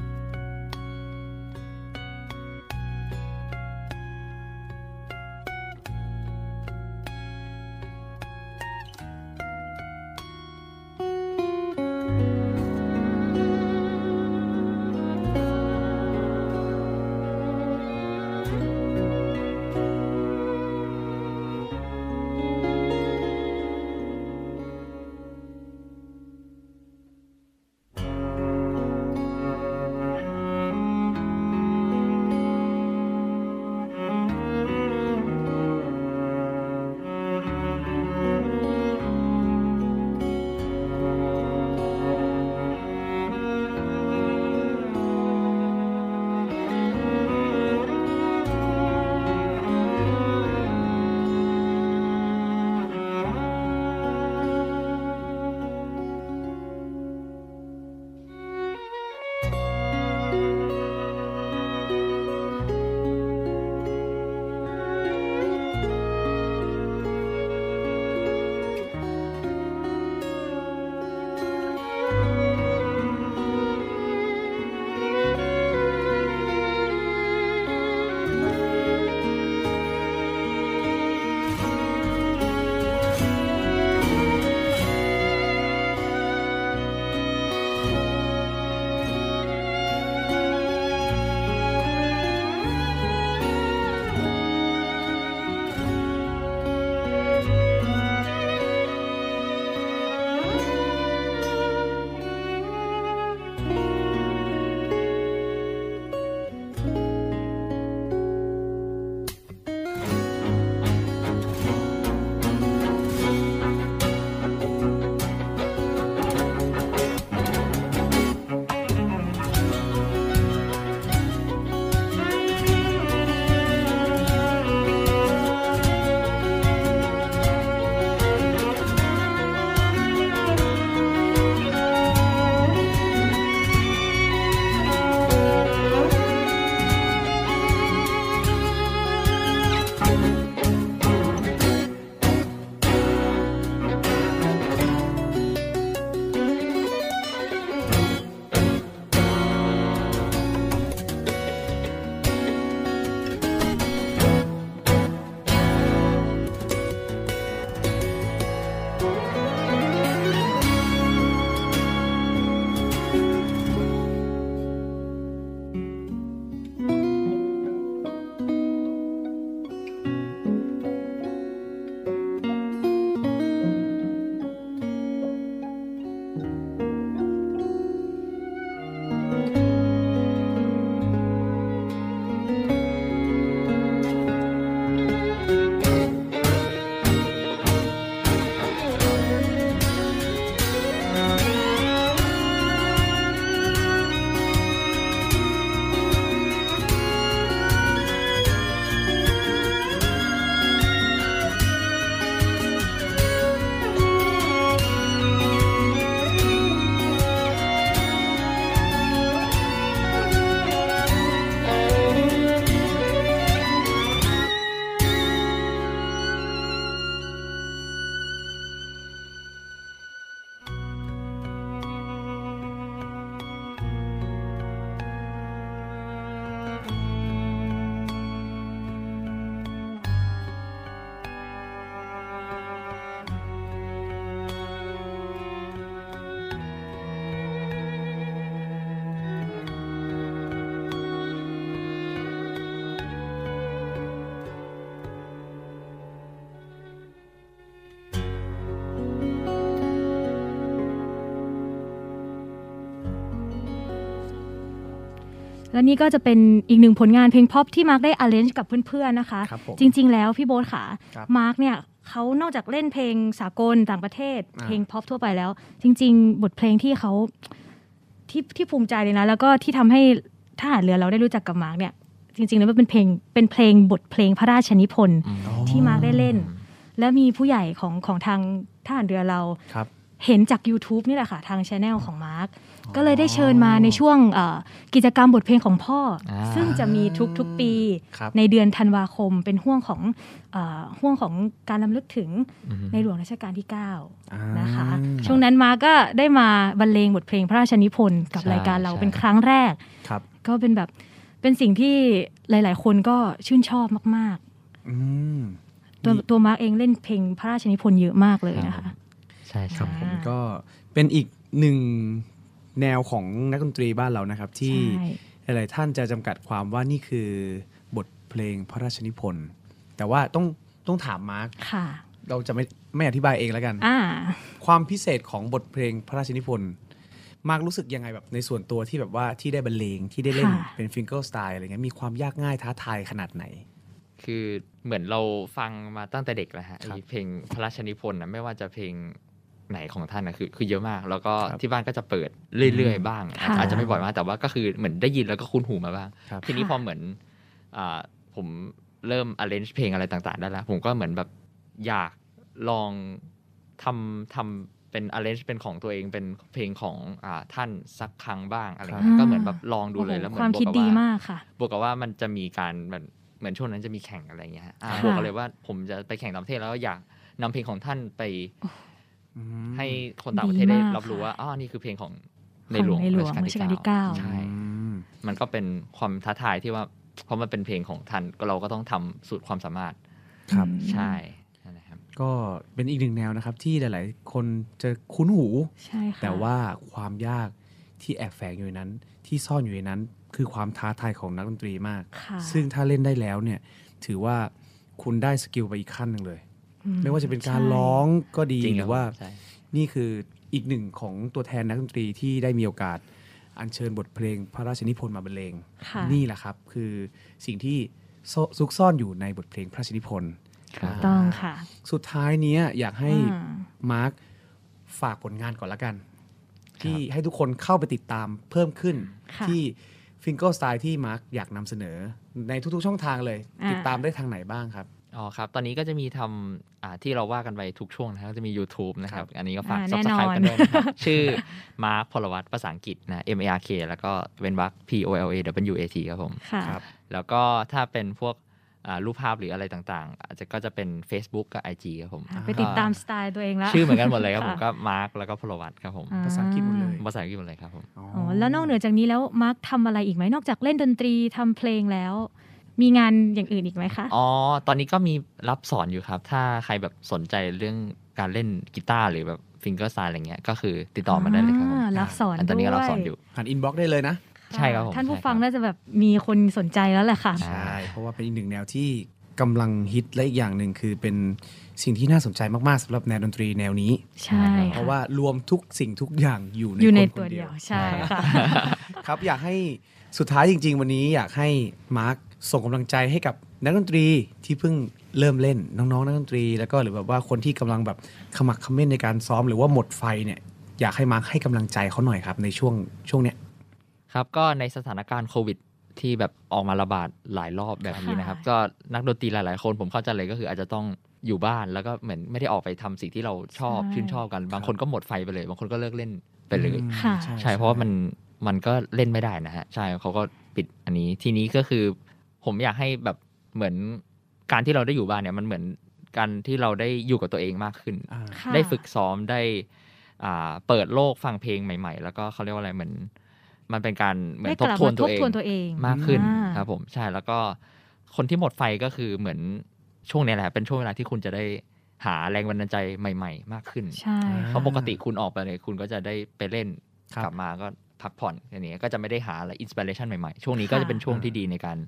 แล้วนี่ก็จะเป็นอีกหนึ่งผลงานเพลงพ็อปที่มาร์กได้ arrange กับเพื่อนๆนะคะ ครับผมจริง ๆ แล้วพี่โบ๊ทค่ะ ครับ มาร์กเนี่ยเขานอกจากเล่นเพลงสากลต่างประเทศ อ่า เพลงพ็อปทั่วไปแล้ว จริง ๆ บทเพลงที่เขาที่ที่ภูมิใจเลยนะ แล้วก็ที่ทำให้ทหารเรือเราได้รู้จักกับมาร์กเนี่ยจริงๆแล้วมันเป็นเพลงเป็นเพลงบทเพลงพระราชนิพนธ์อืมที่มาร์กได้เล่น แล้วมีผู้ใหญ่ของของทางทหารเรือเรา ครับ เห็นจาก YouTube นี่แหละค่ะ ทางช anel ของมาร์กก็เลยได้เชิญมาในช่วงเอ่อกิจกรรมบทเพลงของพ่ออาซึ่งจะมีทุกๆปีครับในเดือนธันวาคมเป็นห่วงของเอ่อห่วงของการลำลึกถึงอืมในหลวงรัชกาลที่อ่า9นะคะ ช่วงนั้นมาก็ได้มาบรรเลงบทเพลงพระราชนิพนธ์กับใช่รายการเราใช่เป็นครั้งแรกครับก็เป็นแบบเป็นสิ่งที่หลาย ๆ คนก็ชื่นชอบมากอืมๆตัวตัวมาร์กเองเล่นเพลงพระราชนิพนธ์เยอะมากเลยนะคะ ใช่ครัใช่บผมก็เป็นอีกหนึ่งแนวของนักดนตรีบ้านเรานะครับ ที่ใช่หลายๆท่านจะจำกัดความว่านี่คือบทเพลงพระราชนิพนธ์แต่ว่าต้องต้องถามมาร์คค่ะเราจะไม่ไม่อธิบายเองแล้วกันอ่าความพิเศษของบทเพลงพระราชนิพนธ์มาร์ครู้สึกยังไงแบบในส่วนตัวที่แบบว่าที่ได้บรรเลงที่ได้เล่นค่ะเป็น Finger Style อะไรเงี้ยมีความยากง่ายท้าทายขนาดไหน คือเหมือนเราฟังมาตั้งแต่เด็กแล้วฮะครับไอ้เพลงพระราชนิพนธ์นะไม่ว่าจะเพลง ไหนของท่านนะคือคือเยอะมาก แล้วก็ครับที่บ้านก็จะเปิดเรื่อยๆบ้างค่ะอาจจะไม่บ่อยมากแต่ว่าก็คือเหมือนได้ยินแล้วก็คุ้นหูมาบ้างครับทีนี้ค่ะพอเหมือนอ่าผมเริ่ม arrange เพลงอะไรต่างๆ ได้แล้ว ผมก็เหมือนแบบอยากลองทำทำเป็น arrange เป็นของตัวเองเป็นเพลงของอ่าท่านสักครั้งบ้างอะไรเงี้ยอ่าก็เหมือนแบบลองดูเลยโอ้โหแล้วเหมือนความบวคิดกับดีว่ามากค่ะบวกกับว่ามันจะมีการแบบเหมือนช่วงนั้นจะมีแข่งอะไรเงี้ยฮะอ่าค่ะบวกกันเลยว่าผมจะไปแข่งต่างประเทศแล้วอยากนำเพลงของท่านไปอืม ให้คนต่างประเทศได้ดีมากรับรู้ค่ะว่าอ๋อนี่คือเพลงของในของหลวงในหลวงรัชกาลรัชกาลที่ที่เก้าเก้าใช่อืมมันก็เป็นความท้าทายที่ว่าเพราะมันเป็นเพลงของท่านก็เราก็ต้องทำสุดความสามารถครับอืมใช่นั่นแหละครับก็เป็นอีกหนึ่งแนวนะครับ ที่หลาย ๆ คนจะคุ้นหูใช่ค่ะแต่ว่าความยากที่แอบแฝงอยู่ในนั้น ที่ซ่อนอยู่ในนั้น คือความท้าทายของนักดนตรีมากค่ะซึ่งถ้าเล่นได้แล้วเนี่ย ถือว่าคุณได้ skill ไปอีกขั้นหนึ่งเลยอื ไม่ว่าจะเป็นการใช่ร้องก็ดีจริงหรือว่าใช่ครับนี่คืออีกหนึ่งของตัวแทนนักดนตรีที่ได้มีโอกาสอัญเชิญบทเพลงพระราชนิพนธ์มาบรรเลงค่ะนี่แหละครับ คือสิ่งที่ซ่อนซุกซ่อนอยู่ในบทเพลงพระราชนิพนธ์ครับต้องค่ะ สุดท้ายเนี้ยอยากให้อ่ามาร์คฝากผลงานก่อนละกัน ที่ให้ทุกคนเข้าไปติดตามเพิ่มขึ้นค่ะที่ Finger Style ที่มาร์คอยากนำเสนอในทุกๆช่องทางเลยอ่าติดตามได้ทางไหนบ้างครับ อ๋อครับ ตอนนี้ก็จะมีทำอ่าที่เราว่ากันไปทุกช่วงนะครับก็จะมี YouTube นะครับ อันนี้ก็ฝาก อ่าแน่นอน subscribe กันด้วยนะครับ ชื่อมาร์คพลวัตภาษาอังกฤษนะ M A R K แล้วก็เว้นวรรค P O L A W A T ครับผม ค่ะ ครับ แล้วก็ถ้าเป็นพวกอ่ารูปภาพหรืออะไรต่างๆ อาจจะก็จะเป็น Facebook กับ IG ครับผมอ่าไปติดตามสไตล์ตัวเองแล้ว ชื่อเหมือนกันหมดเลยครับผมะก็มาร์คแล้วก็พลวัตครับผมอ่าภาษาอังกฤษหมดเลย ภาษาอังกฤษหมดเลยครับผมอ๋ออ๋อแล้วนอกเหนือจากนี้แล้วมาร์คทำอะไรอีกไหมนอกจากเล่นดนตรีทำเพลงแล้ว มีงานอย่างอื่นอีกไหมคะ อ๋อ ตอนนี้ก็มีรับสอนอยู่ครับ ถ้าใครแบบสนใจเรื่องการเล่นกีตาร์หรือแบบ Finger Style อะไรเงี้ย ก็คือติดต่อมาได้เลยครับผมอ่ารับสอนอันตอนนี้ก็รับด้วยสอนอยู่ผ่าน inbox ได้เลยนะ ใช่ครับผม ท่านผู้ใช่ครับฟังน่าจะแบบมีคนสนใจแล้วแหละค่ะใช่ใช่ เพราะว่าเป็นอีกหนึ่งแนวที่กำลังฮิตและอีกอย่างหนึ่งคือเป็นสิ่งที่น่าสนใจมาก ๆสำหรับแนวดนตรีแนวนี้ ใช่ เพราะว่ารวมทุกสิ่งทุกอย่างอยู่ในอยู่ในคนตัวคนเดีเดียยววใช่ค่ะ ครับอยากให้สุดท้ายจริง ๆ วันนี้อยากให้มาร์ค ส่งกำลังใจให้กับนักดนตรีที่เพิ่งเริ่มเล่นน้องๆนักดนตรี แล้วก็หรือแบบว่าคนที่กำลังแบบขมักเขม้นในการซ้อมหรือว่าหมดไฟเนี่ยอยากให้มาร์คให้กำลังใจเขาหน่อยครับในช่วงช่วงเนี้ยครับก็ในสถานการณ์โควิดที่แบบออกมาระบาดหลายรอบแบบนี้นะครับค่ะก็นักดนตรีหลาย ๆ คนผมเข้าใจเลยก็คืออาจจะต้องอยู่บ้านแล้วก็เหมือนไม่ได้ออกไปทำสิ่งที่เราชอบชื่นชอบกัน บางคนก็หมดไฟไปเลย บางคนก็เลิกเล่นไปเลยอืมค่ะใช่เพราะว่ามันมันก็เล่นไม่ได้นะฮะใช่เขาก็ปิดอันนี้ทีนี้ก็คือ ผมอยากให้แบบเหมือนการที่เราได้อยู่บ้านเนี่ยมันเหมือนการที่เราได้อยู่กับตัวเองมากขึ้นอ่าค่ะได้ฝึกซ้อมได้อ่าเปิดโลกฟังเพลงใหม่ ๆ แล้วก็เขาเรียกว่าอะไรเหมือน มันเป็นการเหมือนได้ทกบลับทวนมาตัทวบเองทวนตัวเองมากขึ้นอ่าครับผมใช่แล้วก็คนที่หมดไฟก็คือเหมือนช่วงนี้แหละเป็นช่วงเวลาที่คุณจะได้หาแรงบันดาลใจใหม่ ๆ มากขึ้นใช่เพราะปกติคุณออกไปเลยคุณก็จะได้ไปเล่นครับกลับมาก็พักผ่อนอย่างนี้ก็จะไม่ได้หาอะไรอินสปิเรชันใหม่ๆ ช่วงนี้ก็จะเป็นช่วงที่ดีในการ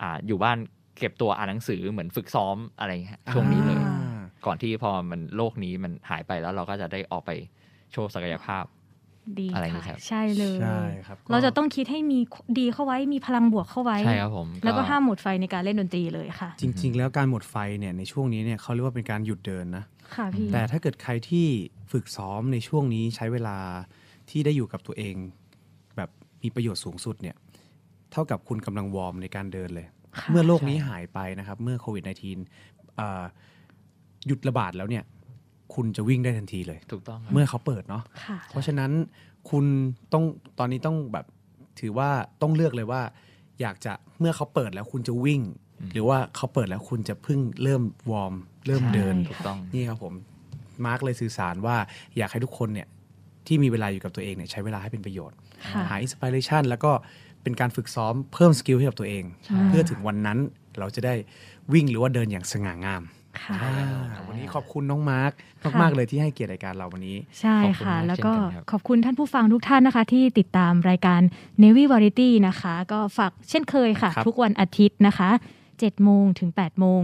อ่าอยู่บ้านเก็บตัวอ่านหนังสือเหมือนฝึกซ้อมอะไรอย่างเงี้ยช่วงนี้เลยอ่าก่อนที่พอมันโลกนี้มันหายไปแล้วเราก็จะได้ออกไปโชว์ศักยภาพดีอะไรอย่างนี้ครัค่ะบใช่เลยใช่ครับก็เราจะต้องคิดให้มีดีเข้าไว้มีพลังบวกเข้าไว้ใช่ครับผมแล้วก็ห้ามหมดไฟในการเล่นดนตรีเลยค่ะ จริง ๆ แล้วการหมดไฟเนี่ยในช่วงนี้เนี่ยเขาเรียกว่าเป็นการหยุดเดินนะค่ะพี่แต่ถ้าเกิดใครที่ฝึกซ้อมในช่วงนี้ใช้เวลาที่ได้อยู่กับตัวเอง แบบมีประโยชน์สูงสุดเนี่ย เท่ากับคุณกำลังวอร์มในการเดินเลยค่ะเมื่อโลกนี้หายไปนะครับ เมื่อโควิด -19 อ่าหยุดระบาดแล้วเนี่ย คุณจะวิ่งได้ทันทีเลย ถูกต้องครับเมื่อเขาเปิดเนาะค่ะเพราะฉะนั้นคุณต้องตอนนี้ต้องแบบถือว่าต้องเลือกเลยว่า อยากจะเมื่อเขาเปิดแล้วคุณจะวิ่ง หรือว่าเขาเปิดแล้วคุณจะเพิ่งเริ่ม warm เริ่มเดินใช่ถูกต้องนี่ครับผมมาร์กเลยสื่อสารว่าอยากให้ทุกคนเนี่ยที่มีเวลาอยู่กับตัวเองเนี่ยใช้เวลาให้เป็นประโยชน์ค่ะหา inspiration แล้วก็ เป็นการฝึกซ้อมเพิ่ม skill ให้กับตัวเอง เพื่อถึงวันนั้นเราจะได้วิ่งหรือว่าเดินอย่างสง่างามค่ะอ่าวันนี้ขอบคุณน้องมาร์กมากๆเลยที่ให้เกียรติรายการเราวันนี้ ใช่ขอบคุณค่ะมากแล้วก็เช่นกันครับขอบคุณท่านผู้ฟังทุกท่านนะคะ ที่ติดตามรายการ Navy Variety นะคะ ก็ฝากเช่นเคยค่ะครับทุกวันอาทิตย์นะคะ7โมงถึง8โมง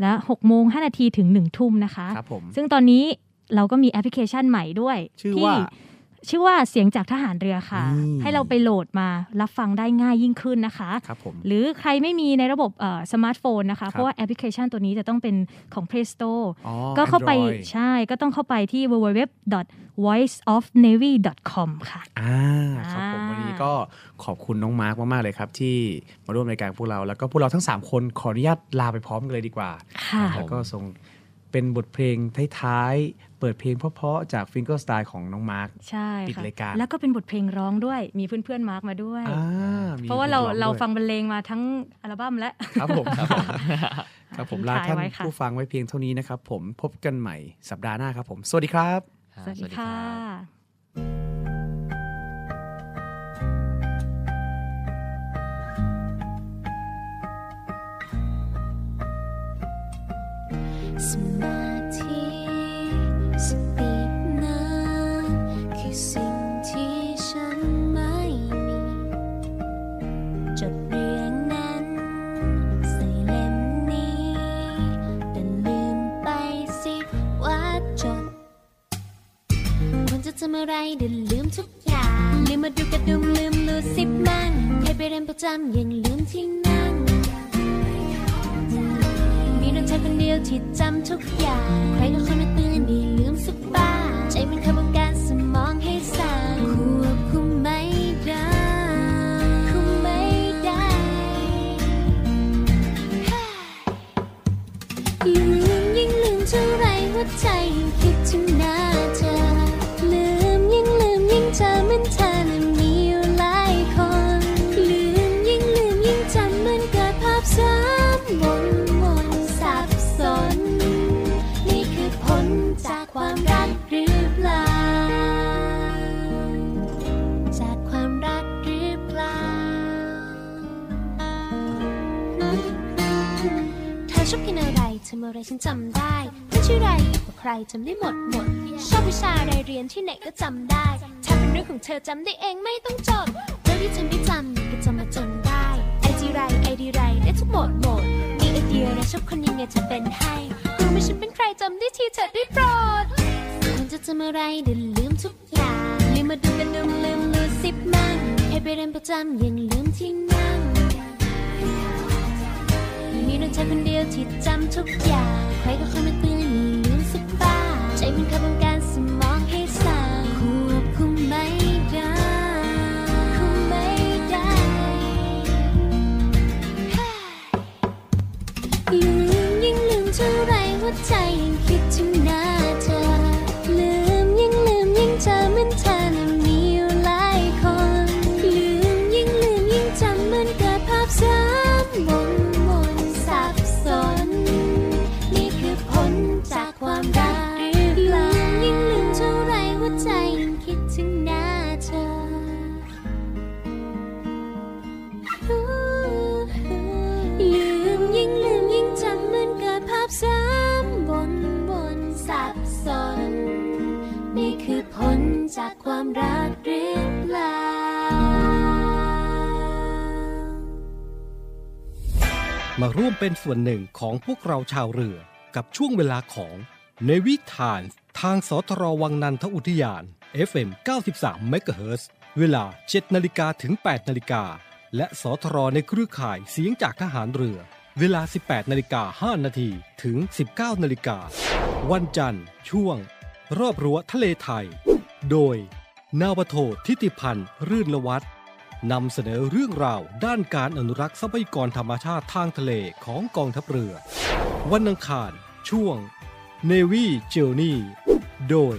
และ6โมง5นาทีถึง1ทุ่มนะคะครับผมซึ่งตอนนี้เราก็มีแอปพลิเคชันใหม่ด้วย ชื่อที่ว่า ชื่อว่าเสียงจากทหารเรือค่ะอืมให้เราไปโหลดมารับฟังได้ง่ายยิ่งขึ้นนะคะครับผมหรือใครไม่มีในระบบสมาร์ทโฟนนะคะ เพราะว่าแอปพลิเคชันตัวนี้จะต้องเป็นของ Play Store อ๋อก็เข้าไป Android ใช่ก็ต้องเข้าไปที่ www.voiceofnavy.com ค่ะอ่าครับผมอ่าวันนี้ก็ขอบคุณน้องมาร์กมาก ๆ เลยครับ ที่มาร่วมรายการพวกเรา แล้วก็พวกเราทั้ง 3 คนขออนุญาตลาไปพร้อมกันเลยดีกว่า ค่ะ แล้วก็ส่ง เป็นบทเพลงท้ายๆ เปิดเพลงเพราะๆ จาก Finger Style ของน้องมาร์กใช่ปิดค่ะรายการ แล้วก็เป็นบทเพลงร้องด้วย มีเพื่อนๆมาร์กมาด้วยอ่ามีเพราะว่าเราพลงเราด้วยฟังบรรเลงมาทั้งอัลบั้มแล้วครับผม ครับผมครับผมทิ้งลาท้ายท่านไว้ค่ะผู้ฟังไว้เพียงเท่านี้นะครับผมพบกันใหม่สัปดาห์หน้าครับผม สวัสดีครับ สวัสดีค่ะ สม จำได้ ถ้าเป็นเรื่องของเธอจำได้เองไม่ต้อง มาร่วมเป็นส่วนหนึ่งของพวกเราชาวเรือกับช่วงเวลาของ Navy Times ทางสทรวังนันทอุทยาน FM 93 MHz เวลา 7นาฬิกาถึง 8นาฬิกา และสทรในเครือข่ายเสียงจากทหารเรือ เวลา 18นาฬิกา5นาทีถึง 19นาฬิกา วันจันทร์ ช่วง รอบรั้วทะเลไทย โดย นาวโททิติพันธ์ รื่นละวัฒ นำเสนอเรื่องราวด้านการอนุรักษ์ทรัพยากรธรรมชาติทางทะเลของกองทัพเรือ วันอังคาร ช่วง Navy Journey โดย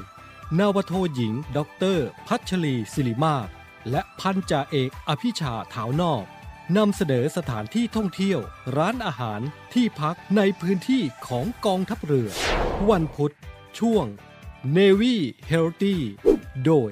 นาวโทหญิงด็อกเตอร์พัชรีศิริมาศและพันจ่าเอกอภิชาถาวนอกนำเสนอสถานที่ท่องเที่ยว ร้านอาหารที่พักในพื้นที่ของกองทัพเรือ วันพุธ ช่วง Navy Healthy โดย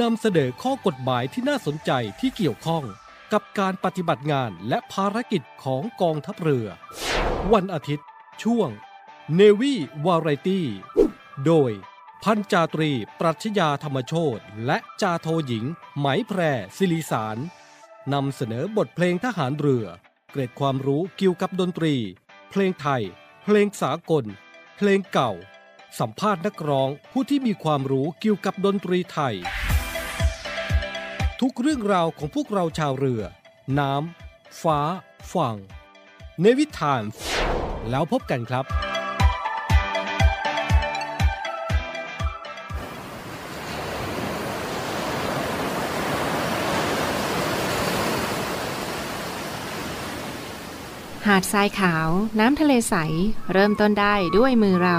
นำเสนอข้อกฎหมายที่น่าสนใจที่เกี่ยวข้องกับการปฏิบัติงานและภารกิจของกองทัพเรือ วันอาทิตย์ ช่วง Navy Variety โดย พันจาตรี ปรัชญาธรรมโชตและจาโทหญิง ไหมแพรศิริสารนำเสนอบทเพลงทหารเรือ เกร็ดความรู้เกี่ยวกับดนตรี เพลงไทย เพลงสากล เพลงเก่า สัมภาษณ์นักร้องผู้ที่มีความรู้เกี่ยวกับดนตรีไทย ทุกเรื่องราวของพวกเราชาวเรือ น้ำ ฟ้า ฝั่ง ในวิถาน แล้วพบกันครับ หาดทรายขาว น้ำทะเลใส เริ่มต้นได้ด้วยมือเรา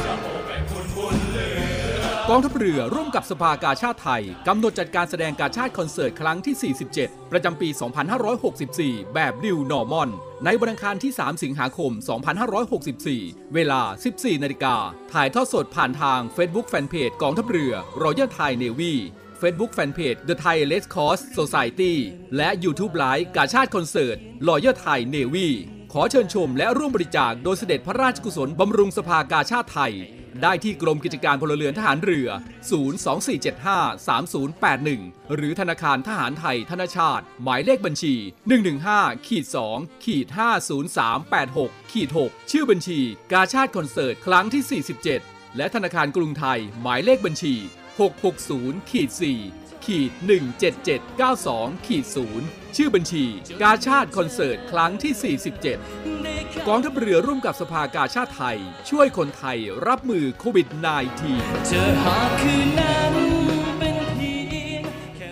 กองทัพเรือร่วมกับสภากาชาติไทย กำหนดจัดการแสดงกาชาติคอนเสิร์ตครั้งที่ 47 ประจำปี 2564 แบบ New Normal ในวันอังคารที่ 3 สิงหาคม 2564 เวลา 14 นาฬิกา ถ่ายทอดสดผ่านทาง Facebook Fanpage กองทัพเรือ Royal Thai Navy Facebook Fanpage The Thai Red Cross Society และ YouTube Live กาชาดคอนเสิร์ต Royal Thai Navy ขอเชิญชมและร่วมบริจาคโดยเสด็จพระราชกุศลบำรุงสภากาชาดไทย ได้ที่กรมกิจการพลเรือนทหารเรือ 024753081 หรือธนาคารทหารไทยธนชาติ หมายเลขบัญชี 115ขีด2ขีด50386ขีด6ชื่อบัญชี กาชาติคอนเสิร์ตครั้งที่ 47 และธนาคารกรุงไทย หมายเลขบัญชี 660ขีด4ขีด17792ขีด0ชื่อบัญชี กาชาติคอนเสิร์ตครั้งที่ 47 กองทัพเรือร่วมกับสภากาชาติไทย ช่วยคนไทยรับมือโควิด -19 เจอหากคืนนั้นเป็นเพียงแค่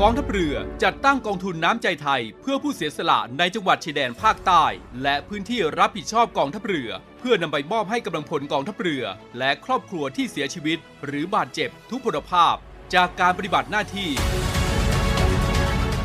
กองทัพเรือจัดตั้งกองทุนน้ำใจไทย เพื่อผู้เสียสละในจังหวัดชายแดนภาคใต้ และพื้นที่รับผิดชอบกองทัพเรือ เพื่อนำไปมอบให้กำลังพลกองทัพเรือ และครอบครัวที่เสียชีวิต หรือบาดเจ็บทุกพลภาพ จากการปฏิบัติหน้าที่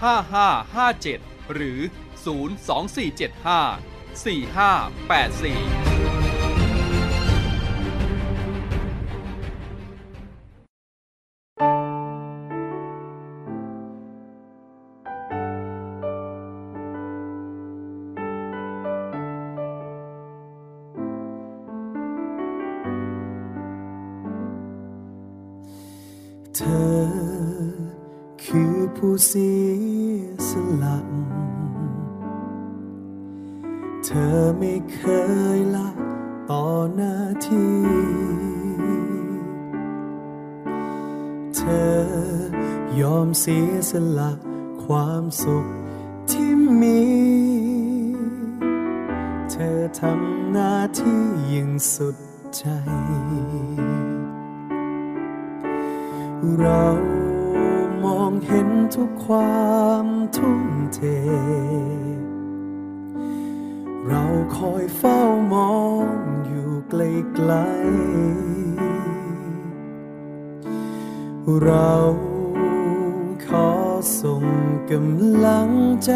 5557 หรือ 02475 4584 สียสละความสุขที่มี เธอทำหน้าที่อย่างสุดใจ เรามองเห็นทุกความทุ่มเท เราคอยเฝ้ามองอยู่ไกลๆเรา ขอส่งกำลังใจ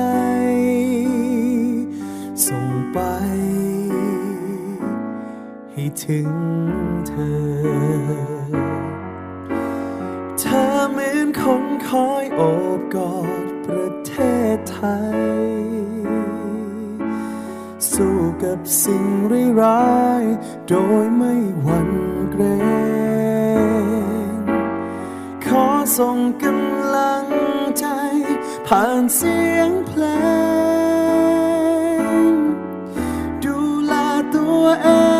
ส่งไป ให้ถึงเธอ เธอเหมือนคนคอยโอบกอดประเทศไทย สู้กับสิ่งร้ายๆโดยไม่หวั่นเกรงขอส่งกำลัง ผ่านเสียงเพลง ดูแลตัวเอง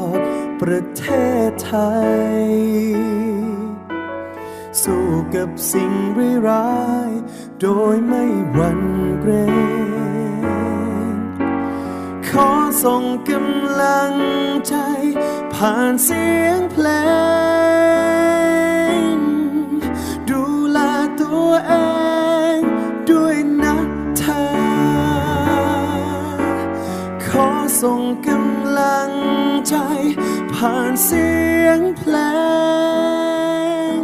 ประเทศไทย สู้กับสิ่งร้ายโดยไม่หวั่นเกรงขอส่งกำลังใจ ผ่านเสียงเพลง ดูแลตัวเองด้วยนะเธอ ขอส่งกำลังใจ ผ่านเสียงเพลง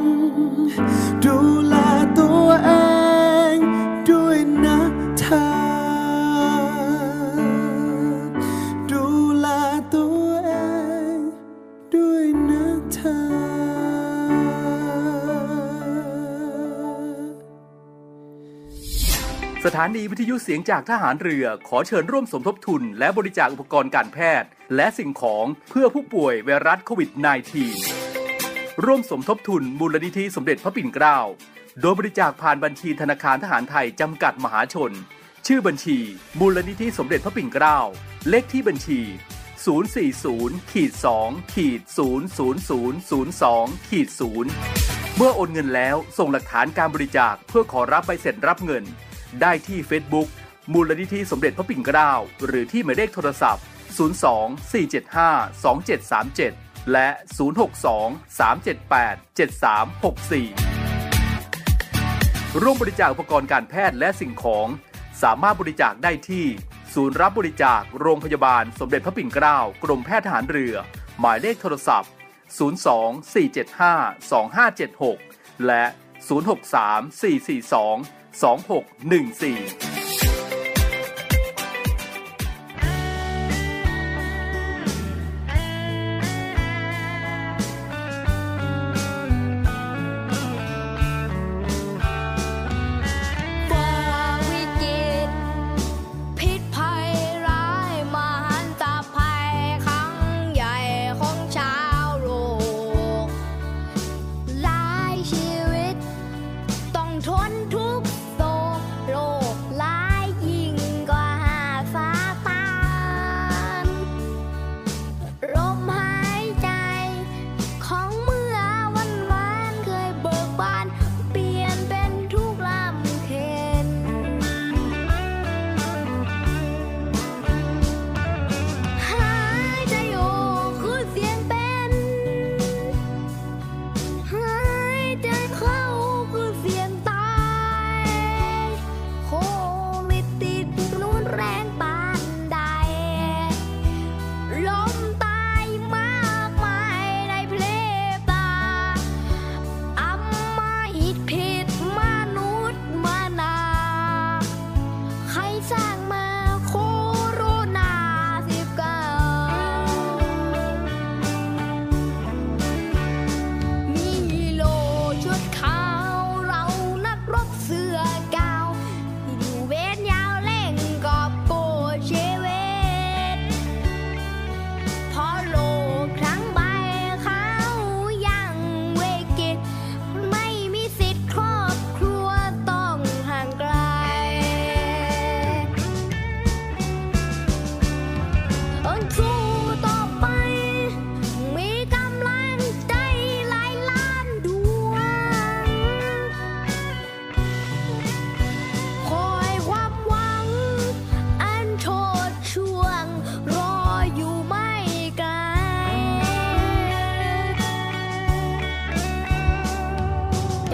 ดูแลตัวเองด้วยนะเธอ ดูแลตัวเองด้วยนะเธอ สถานีวิทยุเสียงจากทหารเรือขอเชิญร่วมสมทบทุน และบริจาคอุปกรณ์การแพทย์ และสิ่งของเพื่อผู้ป่วยไวรัสโควิด -19 ร่วมสมทบทุนมูลนิธิสมเด็จพระปิ่นเกล้า โดยบริจาคผ่านบัญชีธนาคารทหารไทยจำกัดมหาชน ชื่อบัญชี มูลนิธิสมเด็จพระปิ่นเกล้า เลขที่บัญชี 040ขีด2ขีด00002ขีด0เมื่อโอนเงินแล้วส่งหลักฐานการบริจาคเพื่อขอรับใบเสร็จรับเงิน ได้ที่ Facebook มูลนิธิสมเด็จพระปิ่นเกล้า หรือที่หมายเลขโทรศัพท์ 024752737 และ 062-378-7364 ร่วมบริจาคอุปกรณ์การแพทย์และสิ่งของ สามารถบริจาคได้ที่ ศูนย์รับบริจาคโรงพยาบาลสมเด็จพระปิ่นเกล้ากรมแพทย์ทหารเรือ หมายเลขโทรศัพท์ 024752576 และ 063-442-2614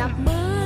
จับมือ